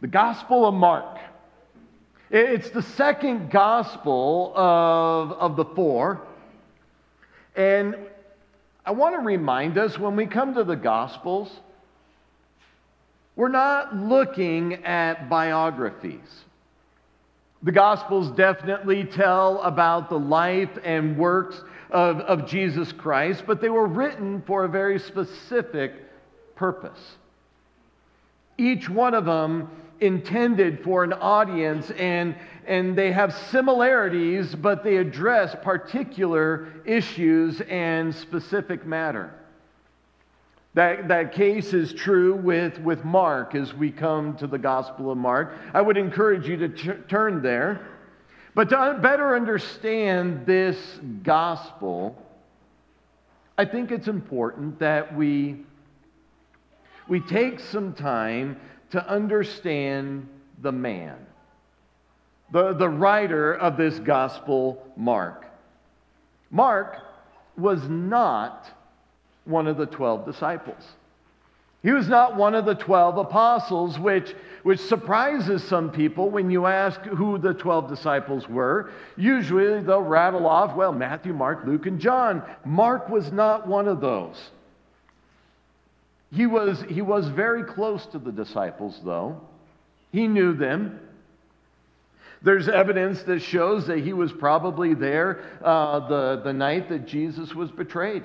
the Gospel of Mark. It's the second gospel of, of the four. And I want to remind us when we come to the Gospels, we're not looking at biographies. The Gospels definitely tell about the life and works of, of Jesus Christ, but they were written for a very specific purpose. Each one of them intended for an audience, and, and they have similarities, but they address particular issues and specific matter. That, that case is true with, with Mark as we come to the Gospel of Mark. I would encourage you to t- turn there. But to better understand this gospel, I think it's important that we, we take some time to understand the man, the, the writer of this gospel, Mark. Mark was not one of the 12 disciples. He was not one of the 12 apostles, which, which surprises some people when you ask who the 12 disciples were. Usually they'll rattle off, well, Matthew, Mark, Luke, and John. Mark was not one of those. He was, he was very close to the disciples, though. He knew them. There's evidence that shows that he was probably there uh, the, the night that Jesus was betrayed.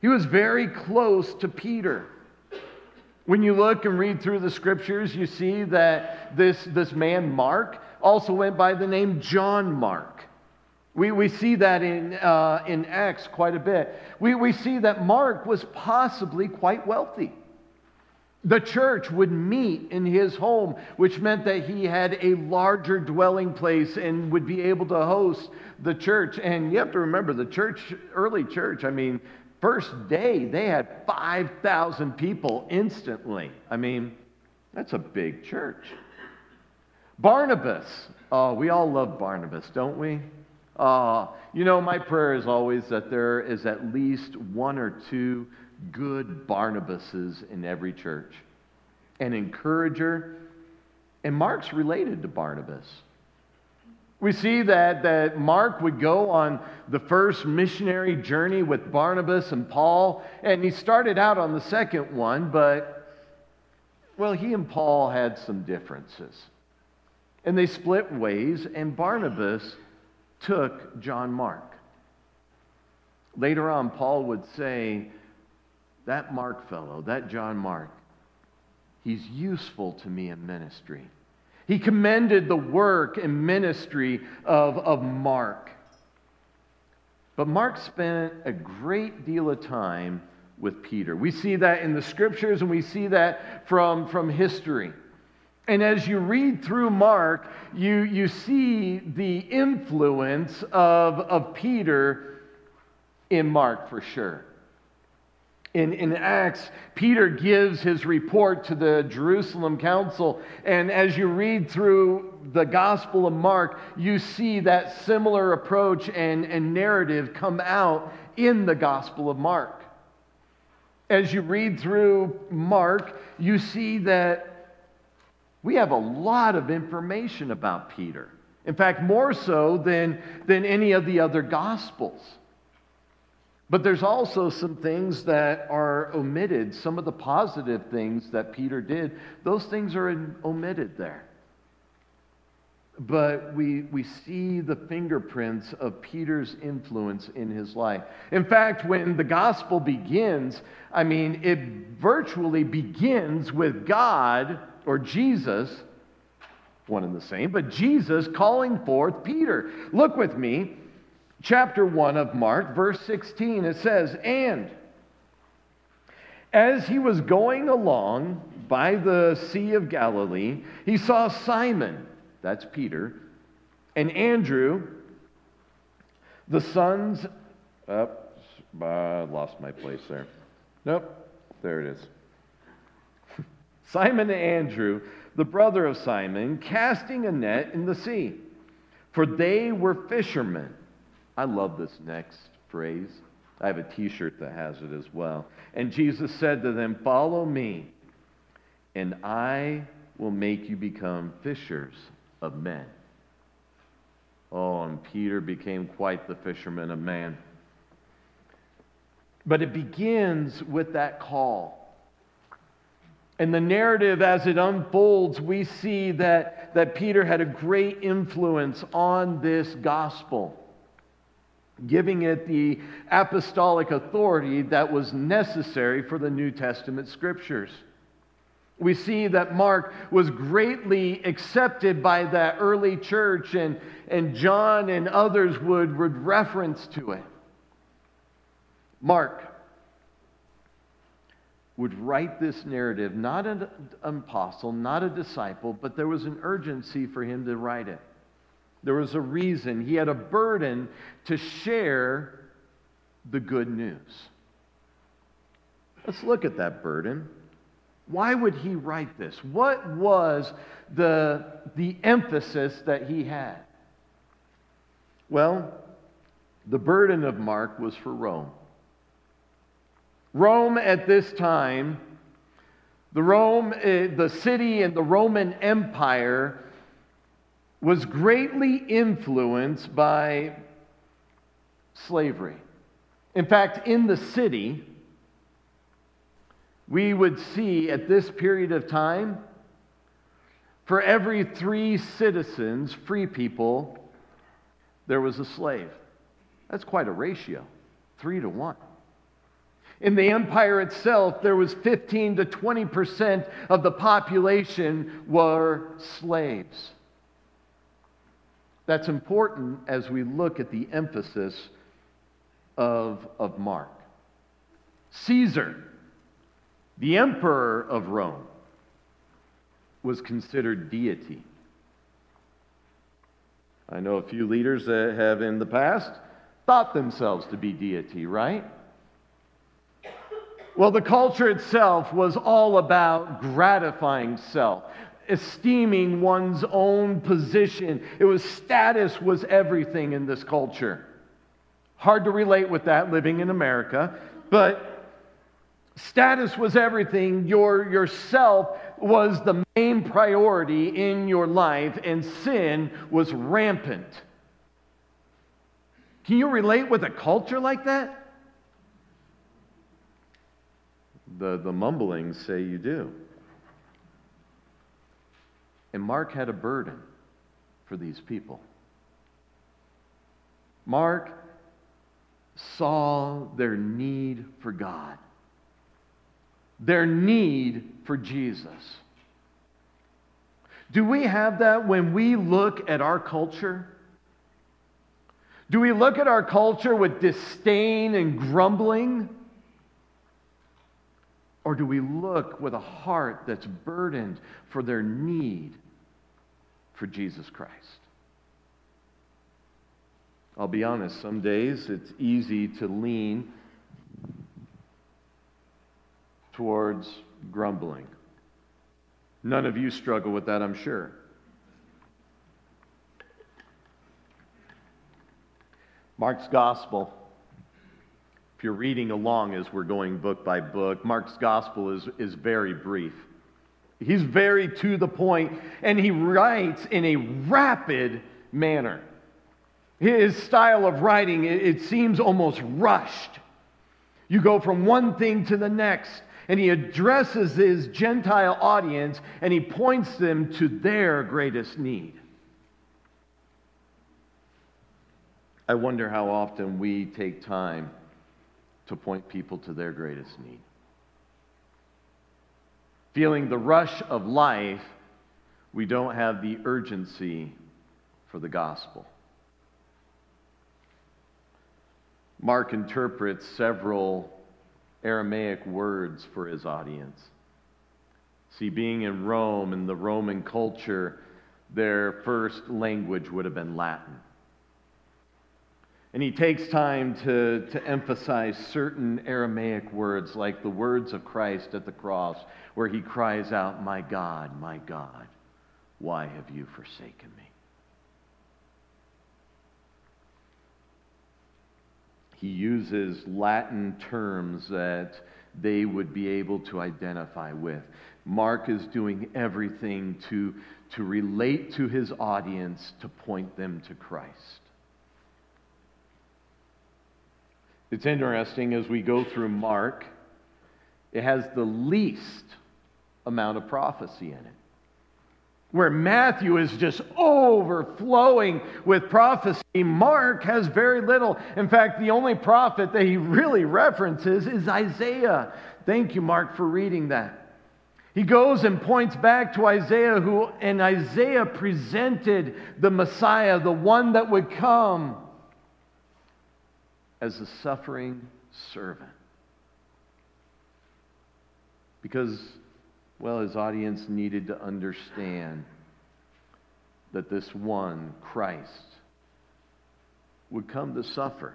He was very close to Peter. When you look and read through the scriptures, you see that this, this man, Mark, also went by the name John Mark. We, we see that in, uh, in Acts quite a bit. We, we see that Mark was possibly quite wealthy. The church would meet in his home, which meant that he had a larger dwelling place and would be able to host the church. And you have to remember, the church, early church, I mean, first day, they had 5,000 people instantly. I mean, that's a big church. Barnabas. Oh, we all love Barnabas, don't we? Uh, you know, my prayer is always that there is at least one or two good Barnabases in every church, an encourager. And Mark's related to Barnabas. We see that, that Mark would go on the first missionary journey with Barnabas and Paul, and he started out on the second one, but, well, he and Paul had some differences. And they split ways, and Barnabas took John Mark. Later on, Paul would say, That Mark fellow, that John Mark, he's useful to me in ministry. He commended the work and ministry of, of Mark. But Mark spent a great deal of time with Peter. We see that in the scriptures and we see that from, from history. And as you read through Mark, you, you see the influence of, of Peter in Mark for sure. In, in Acts, Peter gives his report to the Jerusalem council. And as you read through the Gospel of Mark, you see that similar approach and, and narrative come out in the Gospel of Mark. As you read through Mark, you see that we have a lot of information about Peter. In fact, more so than, than any of the other Gospels. But there's also some things that are omitted, some of the positive things that Peter did. Those things are in, omitted there. But we, we see the fingerprints of Peter's influence in his life. In fact, when the gospel begins, I mean, it virtually begins with God or Jesus, one and the same, but Jesus calling forth Peter. Look with me chapter 1 of Mark, verse 16, it says, And as he was going along by the Sea of Galilee, he saw Simon, that's Peter, and Andrew, the sons. Oh, uh, I lost my place there. Nope, there it is. Simon and Andrew, the brother of Simon, casting a net in the sea, for they were fishermen. I love this next phrase. I have a t shirt that has it as well. And Jesus said to them, Follow me, and I will make you become fishers of men. Oh, and Peter became quite the fisherman of man. But it begins with that call. And the narrative, as it unfolds, we see that, that Peter had a great influence on this gospel, giving it the apostolic authority that was necessary for the New Testament scriptures. We see that Mark was greatly accepted by that early church, and, and John and others would, would reference to it. Mark would write this narrative, not an apostle, not a disciple, but there was an urgency for him to write it. There was a reason. He had a burden to share the good news. Let's look at that burden. Why would he write this? What was the, the emphasis that he had? Well, the burden of Mark was for Rome. Rome at this time, the Rome, eh, the city and the Roman Empire was greatly influenced by slavery. In fact, in the city, we would see at this period of time, for every three citizens, free people, there was a slave. That's quite a ratio, three to one. In the empire itself, there was 15 to 20 percent of the population were slaves. That's important as we look at the emphasis of, of Mark. Caesar, the emperor of Rome, was considered deity. I know a few leaders that have in the past thought themselves to be deity, right? Well, the culture itself was all about gratifying self, esteeming one's own position. It was status was everything in this culture. Hard to relate with that living in America, but status was everything. Your yourself was the main priority in your life, and sin was rampant. Can you relate with a culture like that? The, the mumblings say you do. And Mark had a burden for these people. Mark saw their need for God, their need for Jesus. Do we have that when we look at our culture? Do we look at our culture with disdain and grumbling? Or do we look with a heart that's burdened for their need for Jesus Christ? I'll be honest, some days it's easy to lean towards grumbling. None of you struggle with that, I'm sure. Mark's gospel you're reading along as we're going book by book, Mark's gospel is, is very brief. He's very to the point, and he writes in a rapid manner. His style of writing, it, it seems almost rushed. You go from one thing to the next, and he addresses his Gentile audience and he points them to their greatest need. I wonder how often we take time to point people to their greatest need. Feeling the rush of life, we don't have the urgency for the gospel. Mark interprets several Aramaic words for his audience. See, being in Rome and the Roman culture, their first language would have been Latin. And he takes time to, to emphasize certain Aramaic words, like the words of Christ at the cross, where he cries out, My God, my God, why have you forsaken me? He uses Latin terms that they would be able to identify with. Mark is doing everything to, to relate to his audience to point them to Christ. It's interesting as we go through Mark, it has the least amount of prophecy in it. Where Matthew is just overflowing with prophecy, Mark has very little. In fact, the only prophet that he really references is Isaiah. Thank you, Mark, for reading that. He goes and points back to Isaiah, who, and Isaiah presented the Messiah, the one that would come, as a suffering servant. Because, well, his audience needed to understand that this one, Christ, would come to suffer,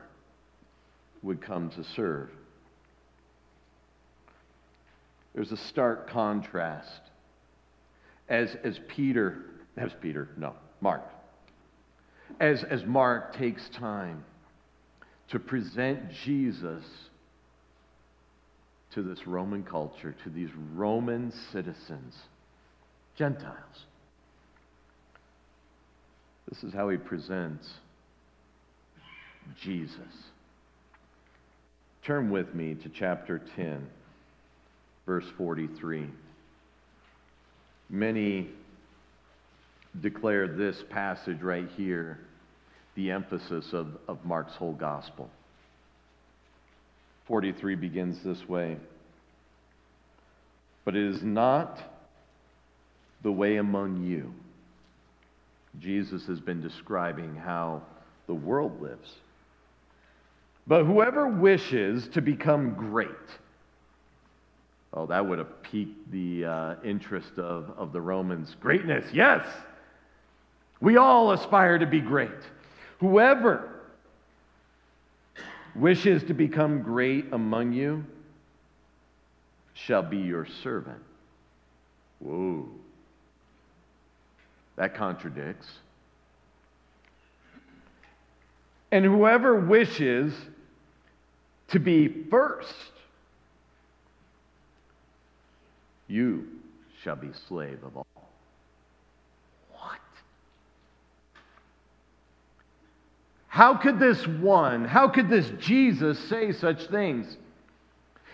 would come to serve. There's a stark contrast. As, as Peter, as Peter, no, Mark. As, as Mark takes time to present Jesus to this Roman culture, to these Roman citizens, Gentiles. This is how he presents Jesus. Turn with me to chapter 10 verse 43. Many declare this passage right here the emphasis of, of Mark's whole gospel. 43 begins this way But it is not the way among you. Jesus has been describing how the world lives. But whoever wishes to become great, Oh, that would have piqued the uh, interest of, of the Romans. Greatness, yes. We all aspire to be great. Whoever wishes to become great among you shall be your servant. Whoa. That contradicts. And whoever wishes to be first You shall be slave of all. How could this one, how could this Jesus say such things?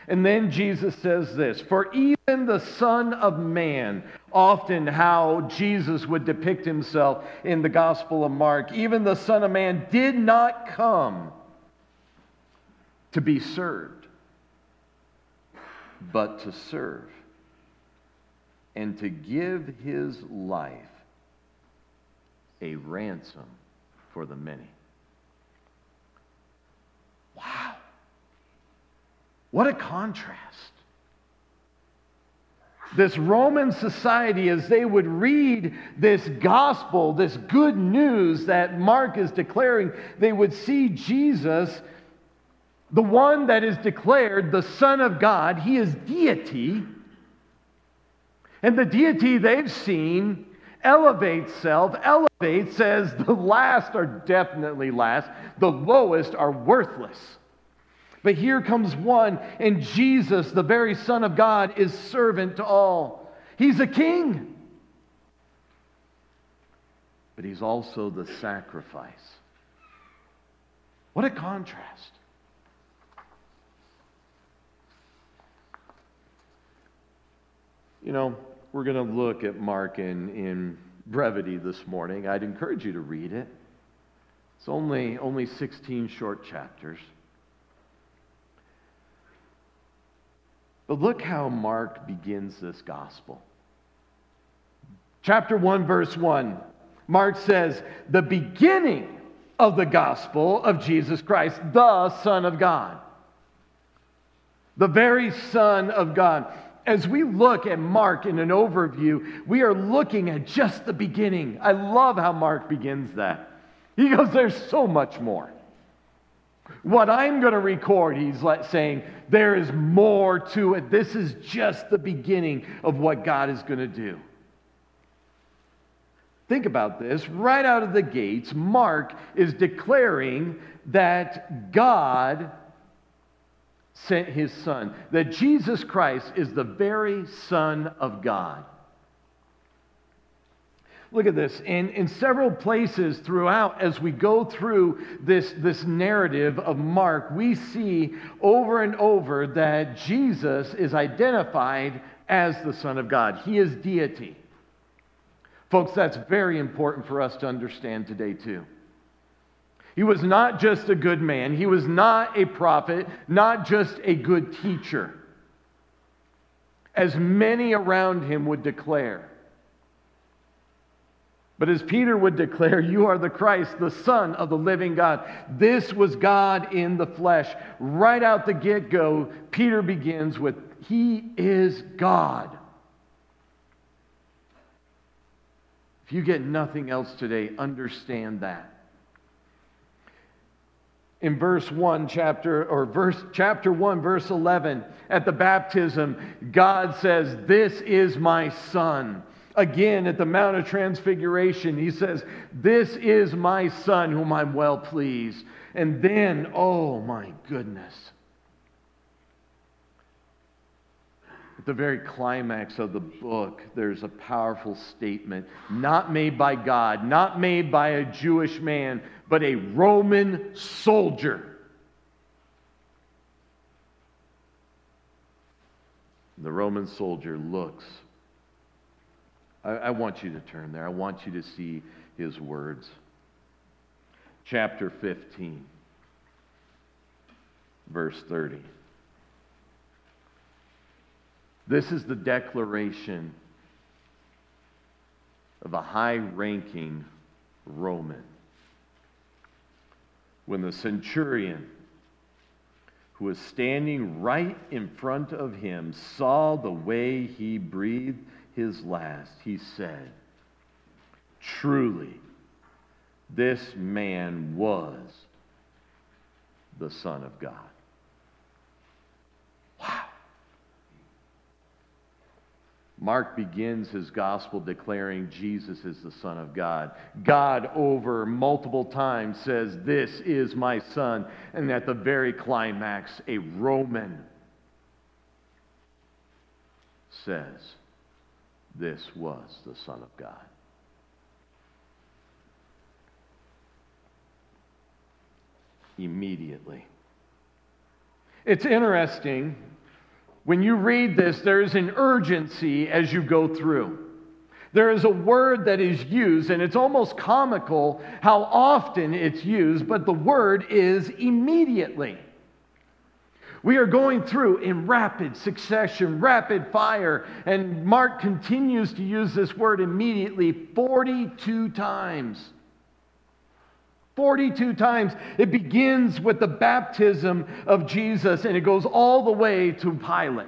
And then Jesus says this For even the Son of Man, often how Jesus would depict himself in the Gospel of Mark, even the Son of Man did not come to be served, but to serve and to give his life a ransom for the many. Wow. What a contrast. This Roman society, as they would read this gospel, this good news that Mark is declaring, they would see Jesus, the one that is declared the Son of God. He is deity and the deity they've seen elevates self, elevates, says the last are definitely last, the lowest are worthless. But here comes one, and Jesus, the very Son of God, is servant to all. He's a king, but he's also the sacrifice. What a contrast. You know, we're going to look at Mark in, in brevity this morning. I'd encourage you to read it. It's only, only 16 short chapters. But look how Mark begins this gospel. Chapter 1, verse 1, Mark says, The beginning of the gospel of Jesus Christ, the Son of God. The very Son of God as we look at Mark in an overview, we are looking at just the beginning. I love how Mark begins that. He goes, There's so much more. What I'm going to record, he's saying, there is more to it. This is just the beginning of what God is going to do. Think about this. Right out of the gates, Mark is declaring that God sent his Son, that Jesus Christ is the very Son of God. Look at this. In, in several places throughout, as we go through this, this narrative of Mark, we see over and over that Jesus is identified as the Son of God. He is deity. Folks, that's very important for us to understand today, too. He was not just a good man, he was not a prophet, not just a good teacher, as many around him would declare. But as Peter would declare, you are the Christ, the Son of the living God. This was God in the flesh. Right out the get go, Peter begins with, He is God. If you get nothing else today, understand that. In verse 1, chapter, or verse, chapter 1, verse 11, at the baptism, God says, This is my son Again, at the Mount of Transfiguration, he says, This is my son whom I'm well pleased. And then, oh my goodness. At the very climax of the book, there's a powerful statement, not made by God, not made by a Jewish man, but a Roman soldier. The Roman soldier looks I, I want you to turn there. I want you to see his words. Chapter 15, verse 30. This is the declaration of a high ranking Roman. When the centurion, who was standing right in front of him, saw the way he breathed his last, he said, Truly, this man was the Son of God. Mark begins his gospel declaring Jesus is the Son of God. God, over multiple times, says, This is my Son. And at the very climax, a Roman says, this was the Son of God. Immediately. It's interesting. When you read this, there is an urgency as you go through. There is a word that is used, and it's almost comical how often it's used, but the word is immediately. We are going through in rapid succession, rapid fire. And Mark continues to use this word immediately 42 times. 42 times. It begins with the baptism of Jesus and it goes all the way to Pilate.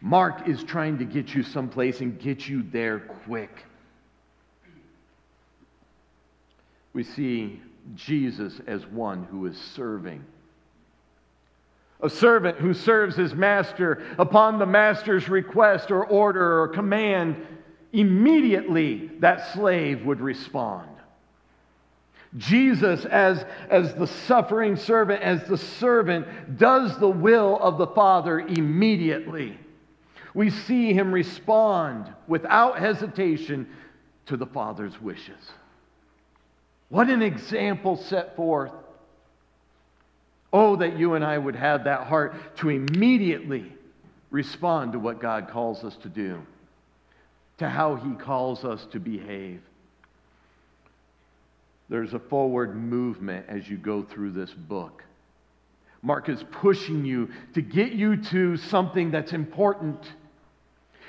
Mark is trying to get you someplace and get you there quick. We see Jesus as one who is serving a servant who serves his master upon the master's request or order or command, immediately that slave would respond. Jesus, as, as the suffering servant, as the servant, does the will of the Father immediately. We see him respond without hesitation to the Father's wishes. What an example set forth Oh, that you and I would have that heart to immediately respond to what God calls us to do, to how He calls us to behave. There's a forward movement as you go through this book. Mark is pushing you to get you to something that's important.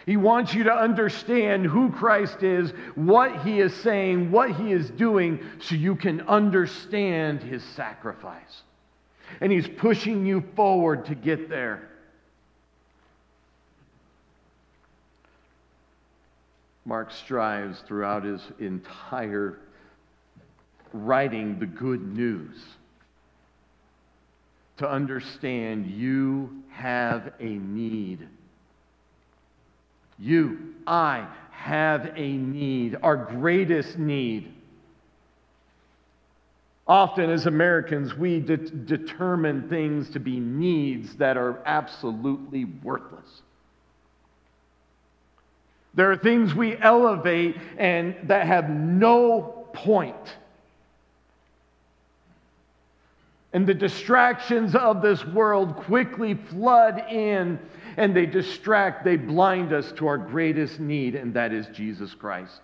He wants you to understand who Christ is, what he is saying, what he is doing, so you can understand his sacrifice and He's pushing you forward to get there. Mark strives throughout his entire writing the good news to understand you have a need. You, I, have a need, our greatest need. Often, as Americans, we de- determine things to be needs that are absolutely worthless. There are things we elevate and that have no point. And the distractions of this world quickly flood in and they distract, they blind us to our greatest need, and that is Jesus Christ.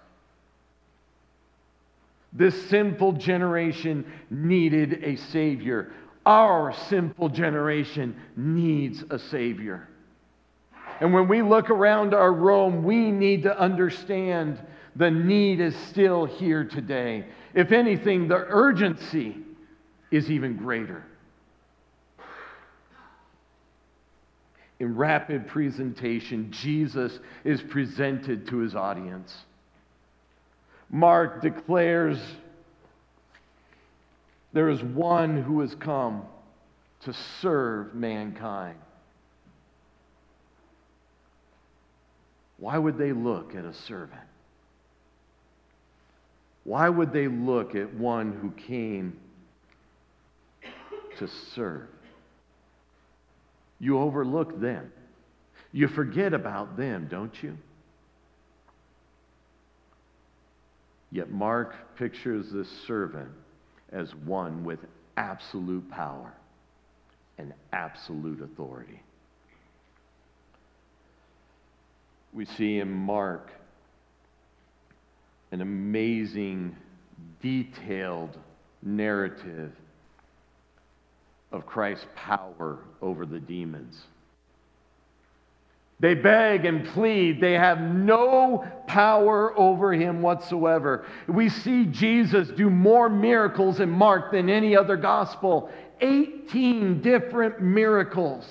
This sinful generation needed a Savior. Our sinful generation needs a Savior. And when we look around our room, we need to understand the need is still here today. If anything, the urgency is even greater. In rapid presentation, Jesus is presented to his audience. Mark declares there is one who has come to serve mankind. Why would they look at a servant? Why would they look at one who came to serve? You overlook them. You forget about them, don't you? Yet Mark pictures this servant as one with absolute power and absolute authority. We see in Mark an amazing, detailed narrative of Christ's power over the demons. They beg and plead. They have no power over him whatsoever. We see Jesus do more miracles in Mark than any other gospel 18 different miracles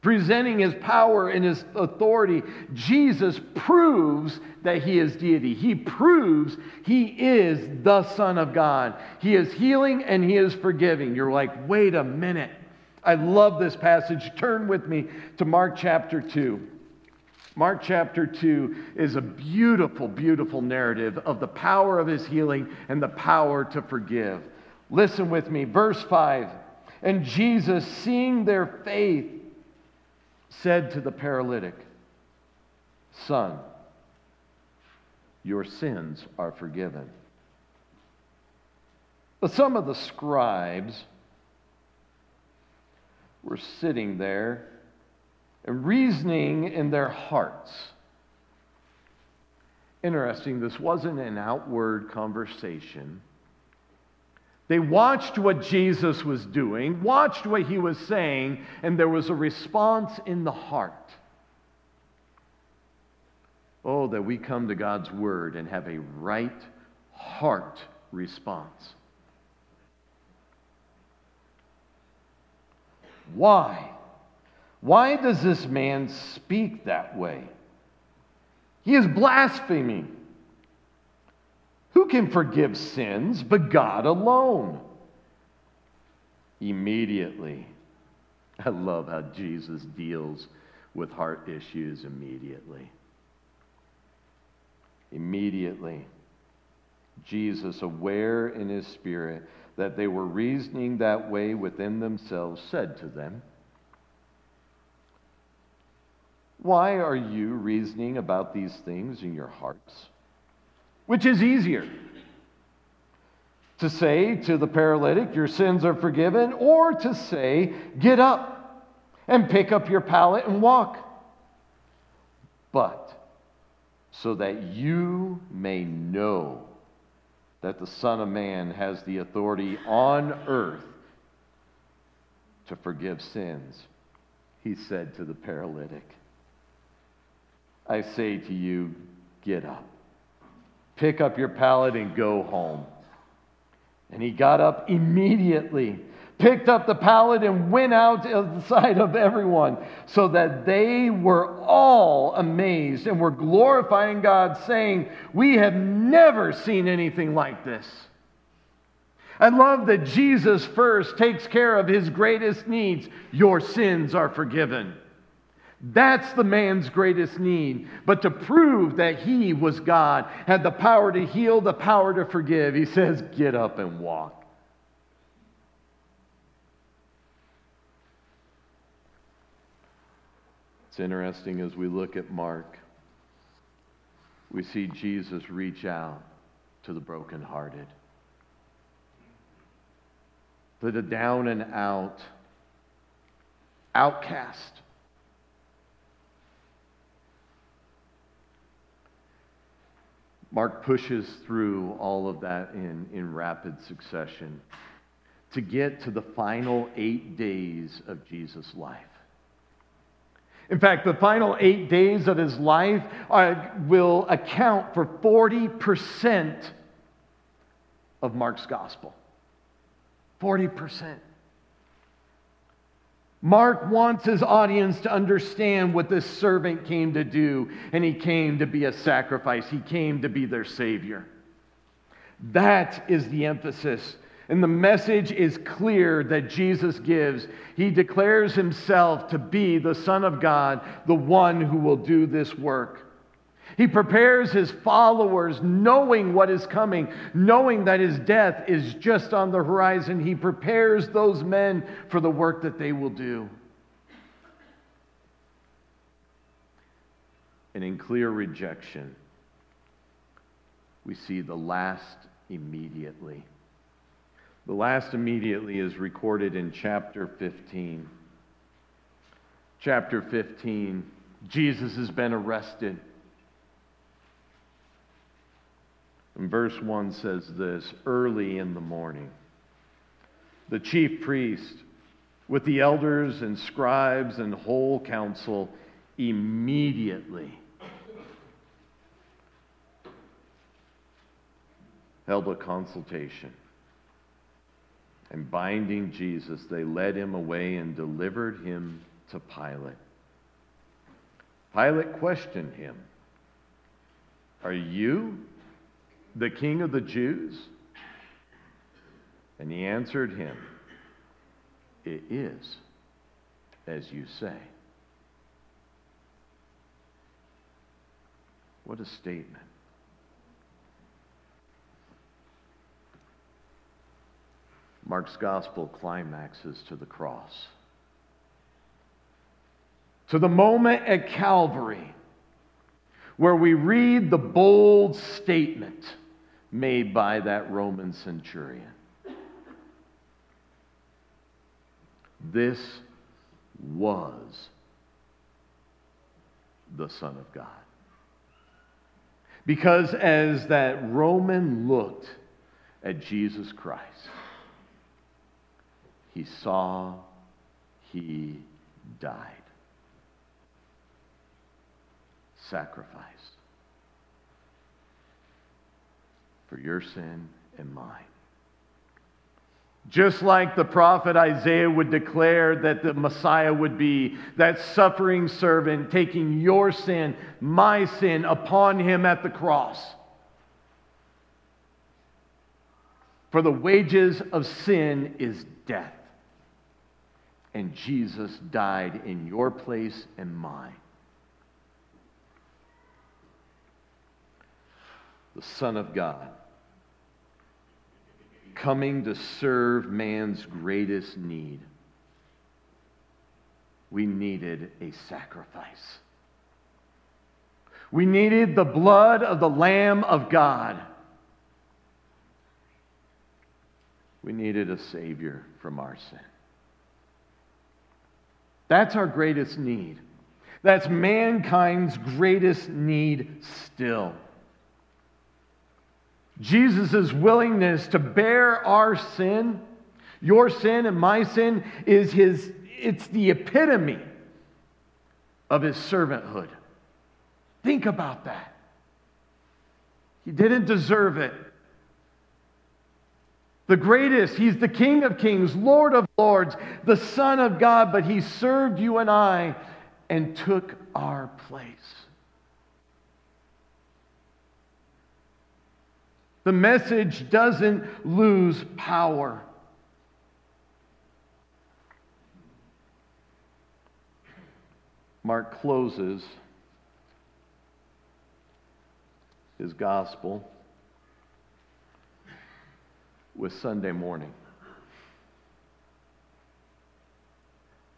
presenting his power and his authority, Jesus proves that he is deity. He proves he is the Son of God. He is healing and he is forgiving. You're like, wait a minute. I love this passage. Turn with me to Mark chapter 2. Mark chapter 2 is a beautiful, beautiful narrative of the power of his healing and the power to forgive. Listen with me. Verse 5. And Jesus, seeing their faith, said to the paralytic, Son, your sins are forgiven. But some of the scribes were sitting there and reasoning in their hearts. Interesting, this wasn't an outward conversation. They watched what Jesus was doing, watched what he was saying, and there was a response in the heart. Oh, that we come to God's word and have a right heart response. Why? Why does this man speak that way? He is blaspheming. Who can forgive sins but God alone? Immediately. I love how Jesus deals with heart issues immediately. Immediately. Jesus, aware in his spirit that they were reasoning that way within themselves, said to them, Why are you reasoning about these things in your hearts? Which is easier? To say to the paralytic, Your sins are forgiven, or to say, Get up and pick up your pallet and walk. But so that you may know that the Son of Man has the authority on earth to forgive sins, he said to the paralytic, I say to you, get up pick up your pallet and go home. And he got up immediately, picked up the pallet, and went out of the sight of everyone, so that they were all amazed and were glorifying God, saying, We have never seen anything like this. I love that Jesus first takes care of his greatest needs. Your sins are forgiven. That's the man's greatest need. But to prove that he was God, had the power to heal, the power to forgive, he says, Get up and walk. It's interesting as we look at Mark, we see Jesus reach out to the brokenhearted, to the down and out, outcast. Mark pushes through all of that in, in rapid succession to get to the final eight days of Jesus' life. In fact, the final eight days of his life uh, will account for 40% of Mark's gospel. 40%. Mark wants his audience to understand what this servant came to do, and he came to be a sacrifice. He came to be their Savior. That is the emphasis and the message is clear that Jesus gives. He declares himself to be the Son of God, the one who will do this work. He prepares his followers knowing what is coming, knowing that his death is just on the horizon. He prepares those men for the work that they will do. And in clear rejection, we see the last immediately. The last immediately is recorded in chapter 15. Chapter 15, Jesus has been arrested. And verse 1 says this Early in the morning, the chief priest, with the elders and scribes and whole council, immediately held a consultation. And binding Jesus, they led him away and delivered him to Pilate. Pilate questioned him Are you the king of the Jews? And he answered him, It is as you say. What a statement. Mark's gospel climaxes to the cross. To the moment at Calvary where we read the bold statement made by that Roman centurion. This was the Son of God. Because as that Roman looked at Jesus Christ, he saw, he died. Sacrifice for your sin and mine. Just like the prophet Isaiah would declare that the Messiah would be that suffering servant taking your sin, my sin, upon him at the cross. For the wages of sin is death and Jesus died in your place and mine. The Son of God coming to serve man's greatest need. We needed a sacrifice. We needed the blood of the Lamb of God. We needed a Savior from our sin. That's our greatest need. That's mankind's greatest need still. Jesus' willingness to bear our sin, your sin and my sin, is his, it's the epitome of his servanthood. Think about that. He didn't deserve it. The greatest, he's the King of kings, Lord of lords, the Son of God, but he served you and I and took our place. The message doesn't lose power. Mark closes his gospel with Sunday morning.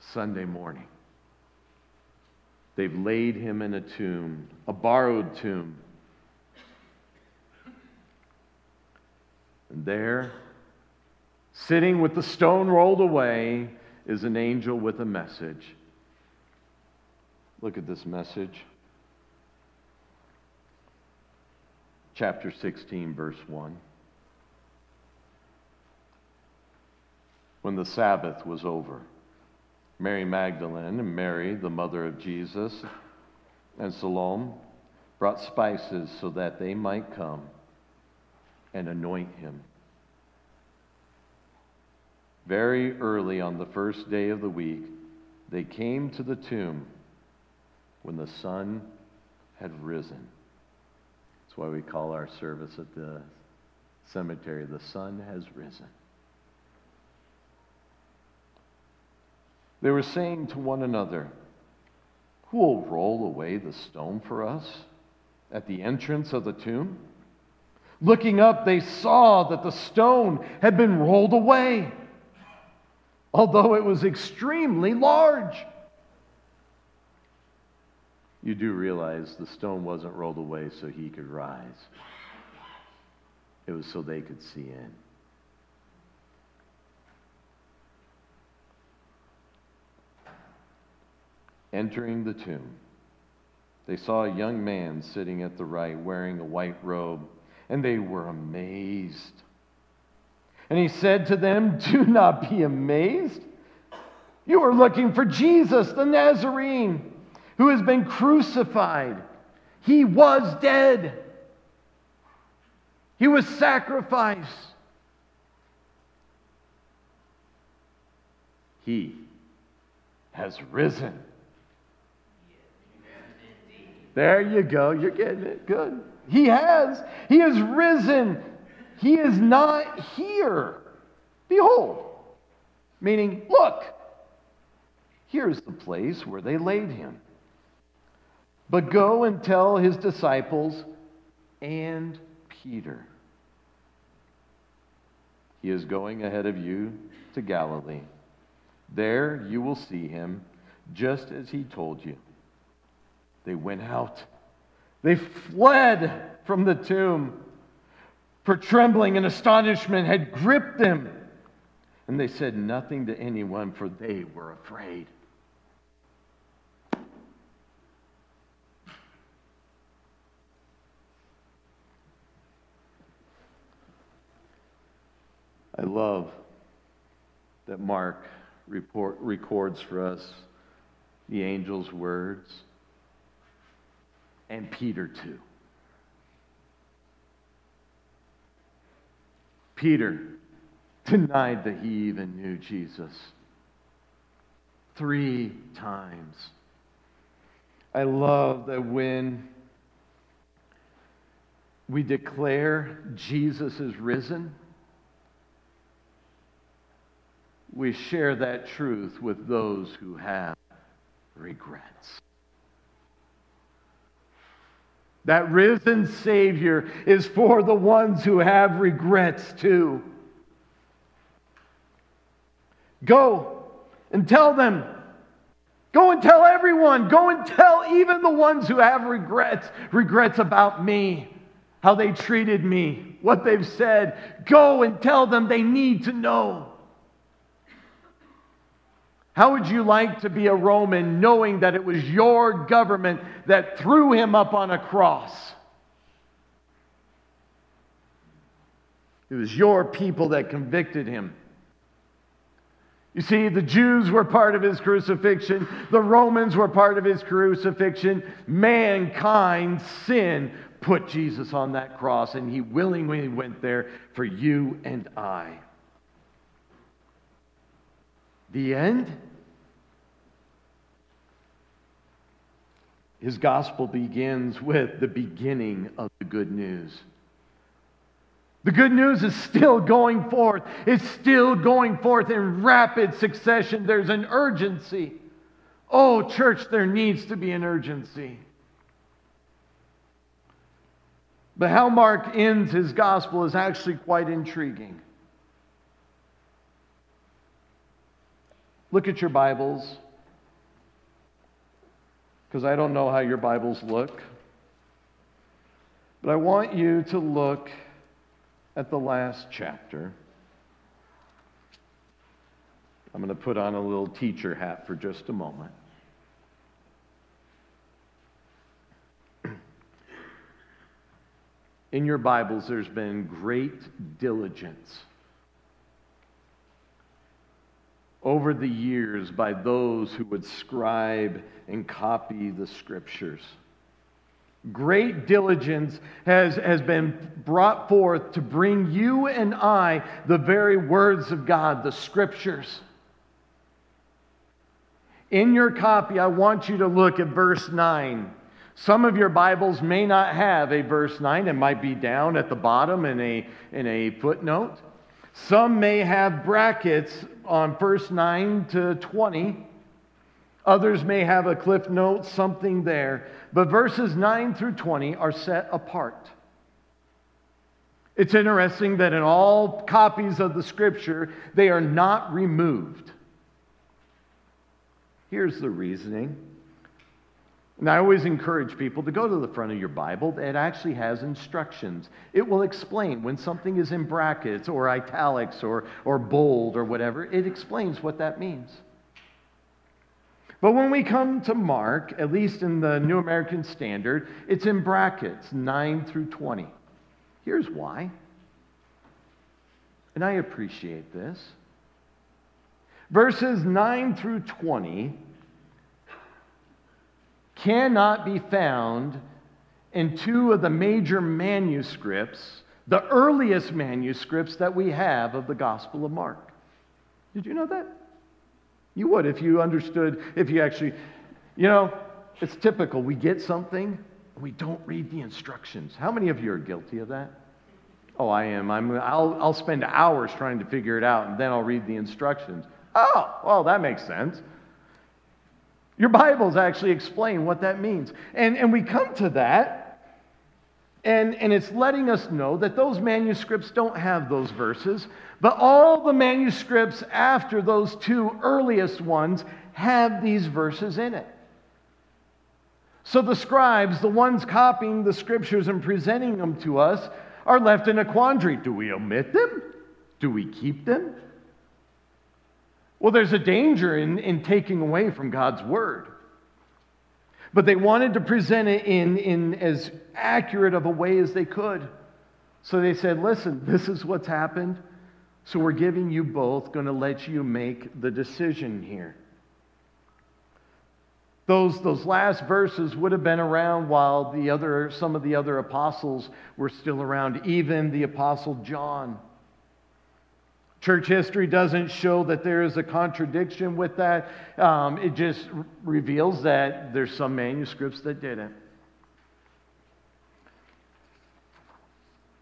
Sunday morning. They've laid him in a tomb, a borrowed tomb. And there, sitting with the stone rolled away, is an angel with a message. Look at this message. Chapter 16, verse 1. When the Sabbath was over, Mary Magdalene and Mary, the mother of Jesus, and Salome brought spices so that they might come and anoint him. Very early on the first day of the week, they came to the tomb when the sun had risen. That's why we call our service at the cemetery, The Sun Has Risen. They were saying to one another, Who will roll away the stone for us at the entrance of the tomb? Looking up, they saw that the stone had been rolled away, although it was extremely large. You do realize the stone wasn't rolled away so he could rise, it was so they could see in. Entering the tomb, they saw a young man sitting at the right wearing a white robe, and they were amazed. And he said to them, Do not be amazed. You are looking for Jesus, the Nazarene, who has been crucified. He was dead, he was sacrificed. He has risen. There you go. You're getting it. Good. He has. He has risen. He is not here. Behold. Meaning, look, here's the place where they laid him. But go and tell his disciples and Peter. He is going ahead of you to Galilee. There you will see him, just as he told you. They went out. They fled from the tomb, for trembling and astonishment had gripped them. And they said nothing to anyone, for they were afraid. I love that Mark report, records for us the angel's words and Peter too. Peter denied that he even knew Jesus three times. I love that when we declare Jesus is risen, we share that truth with those who have regrets. That risen Savior is for the ones who have regrets too. Go and tell them. Go and tell everyone. Go and tell even the ones who have regrets, regrets about me, how they treated me, what they've said. Go and tell them they need to know. How would you like to be a Roman knowing that it was your government that threw him up on a cross? It was your people that convicted him. You see, the Jews were part of his crucifixion, the Romans were part of his crucifixion. Mankind, sin, put Jesus on that cross, and he willingly went there for you and I. The end? His gospel begins with the beginning of the good news. The good news is still going forth. It's still going forth in rapid succession. There's an urgency Oh, church, there needs to be an urgency. But how Mark ends his gospel is actually quite intriguing. Look at your Bibles, because I don't know how your Bibles look. But I want you to look at the last chapter. I'm going to put on a little teacher hat for just a moment. In your Bibles, there's been great diligence over the years by those who would scribe and copy the scriptures. Great diligence has, has been brought forth to bring you and I the very words of God, the scriptures. In your copy, I want you to look at verse 9. Some of your Bibles may not have a verse 9. It might be down at the bottom in a, in a footnote. Some may have brackets on verse 9 to 20. Others may have a cliff note, something there. But verses 9 through 20 are set apart. It's interesting that in all copies of the scripture, they are not removed. Here's the reasoning. And I always encourage people to go to the front of your Bible. It actually has instructions. It will explain when something is in brackets or italics or, or bold or whatever, it explains what that means. But when we come to Mark, at least in the New American Standard, it's in brackets, 9 through 20. Here's why. And I appreciate this. Verses 9 through 20 cannot be found in two of the major manuscripts, the earliest manuscripts that we have of the Gospel of Mark. Did you know that? You would if you understood, if you actually, you know, it's typical. We get something, we don't read the instructions. How many of you are guilty of that? Oh, I am. I'm, I'll, I'll spend hours trying to figure it out, and then I'll read the instructions. Oh, well, that makes sense. Your Bibles actually explain what that means. And, and we come to that, and, and it's letting us know that those manuscripts don't have those verses, but all the manuscripts after those two earliest ones have these verses in it. So the scribes, the ones copying the scriptures and presenting them to us, are left in a quandary. Do we omit them? Do we keep them? Well, there's a danger in, in taking away from God's word. But they wanted to present it in, in as accurate of a way as they could. So they said, listen, this is what's happened. So we're giving you both, going to let you make the decision here. Those, those last verses would have been around while the other, some of the other apostles were still around, even the apostle John. Church history doesn't show that there is a contradiction with that. Um, it just reveals that there's some manuscripts that didn't.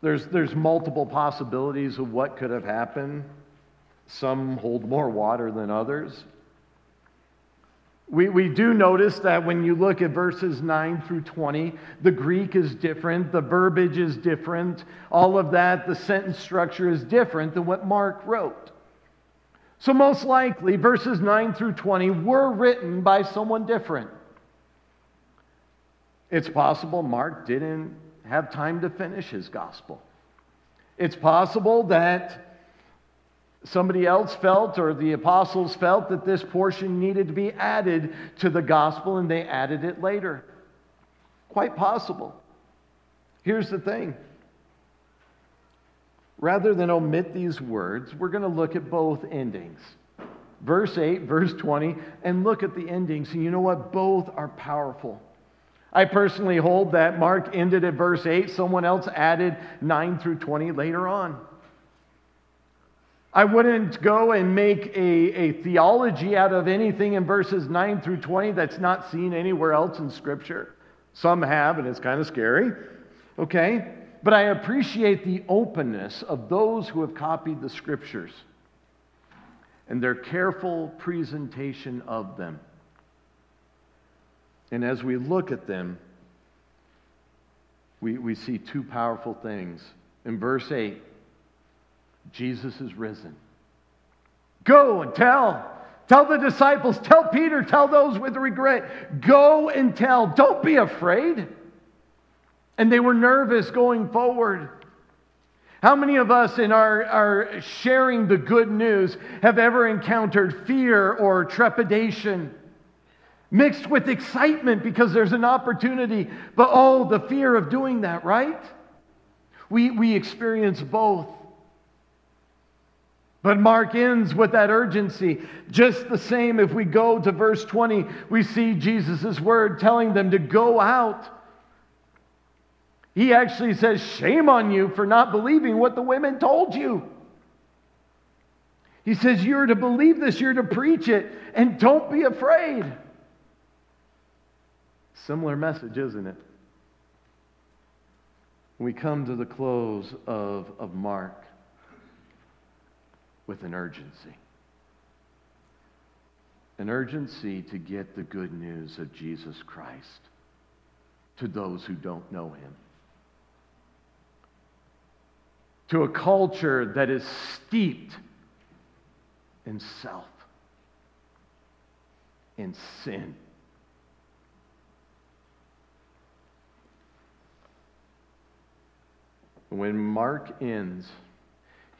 There's, there's multiple possibilities of what could have happened. Some hold more water than others. We, we do notice that when you look at verses 9 through 20, the Greek is different, the verbiage is different, all of that, the sentence structure is different than what Mark wrote. So, most likely, verses 9 through 20 were written by someone different. It's possible Mark didn't have time to finish his gospel. It's possible that somebody else felt or the apostles felt that this portion needed to be added to the gospel and they added it later. Quite possible. Here's the thing rather than omit these words, we're going to look at both endings. Verse 8, verse 20, and look at the endings. And you know what? Both are powerful. I personally hold that Mark ended at verse 8, someone else added 9 through 20 later on. I wouldn't go and make a, a theology out of anything in verses 9 through 20 that's not seen anywhere else in Scripture. Some have, and it's kind of scary. Okay? But I appreciate the openness of those who have copied the Scriptures and their careful presentation of them. And as we look at them, we, we see two powerful things. In verse 8, Jesus is risen. Go and tell. Tell the disciples, tell Peter, tell those with regret. Go and tell. Don't be afraid. And they were nervous going forward. How many of us in our, our sharing the good news have ever encountered fear or trepidation? Mixed with excitement because there's an opportunity, but oh, the fear of doing that, right? We, we experience both. But Mark ends with that urgency. Just the same, if we go to verse 20, we see Jesus' word telling them to go out. He actually says, Shame on you for not believing what the women told you. He says, You're to believe this, you're to preach it, and don't be afraid. Similar message, isn't it? We come to the close of, of Mark with an urgency. An urgency to get the good news of Jesus Christ to those who don't know him. To a culture that is steeped in self, in sin. When Mark ends,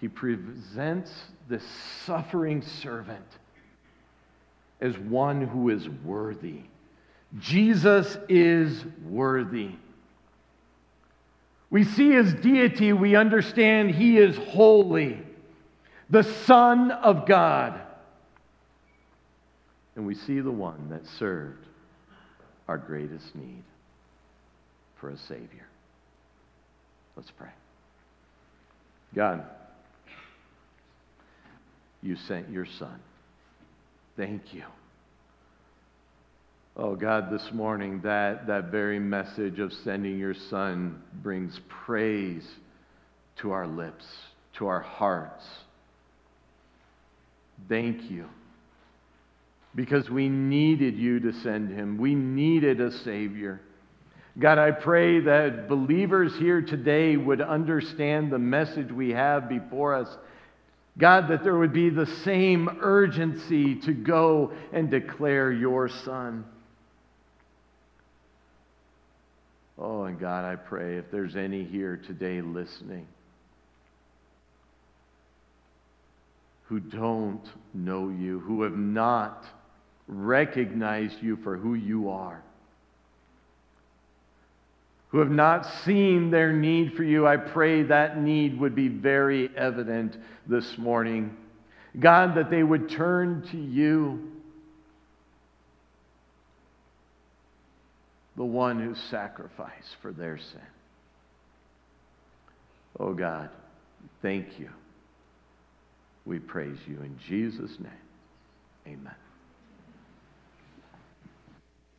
he presents the suffering servant as one who is worthy. Jesus is worthy. We see his deity, we understand he is holy, the Son of God. And we see the one that served our greatest need for a Savior. Let's pray. God, you sent your Son. Thank you. Oh God, this morning, that, that very message of sending your Son brings praise to our lips, to our hearts. Thank you. Because we needed you to send him, we needed a Savior. God, I pray that believers here today would understand the message we have before us. God, that there would be the same urgency to go and declare your Son. Oh, and God, I pray if there's any here today listening who don't know you, who have not recognized you for who you are, who have not seen their need for you, I pray that need would be very evident this morning. God, that they would turn to you, the one who sacrificed for their sin. Oh God, thank you. We praise you in Jesus' name.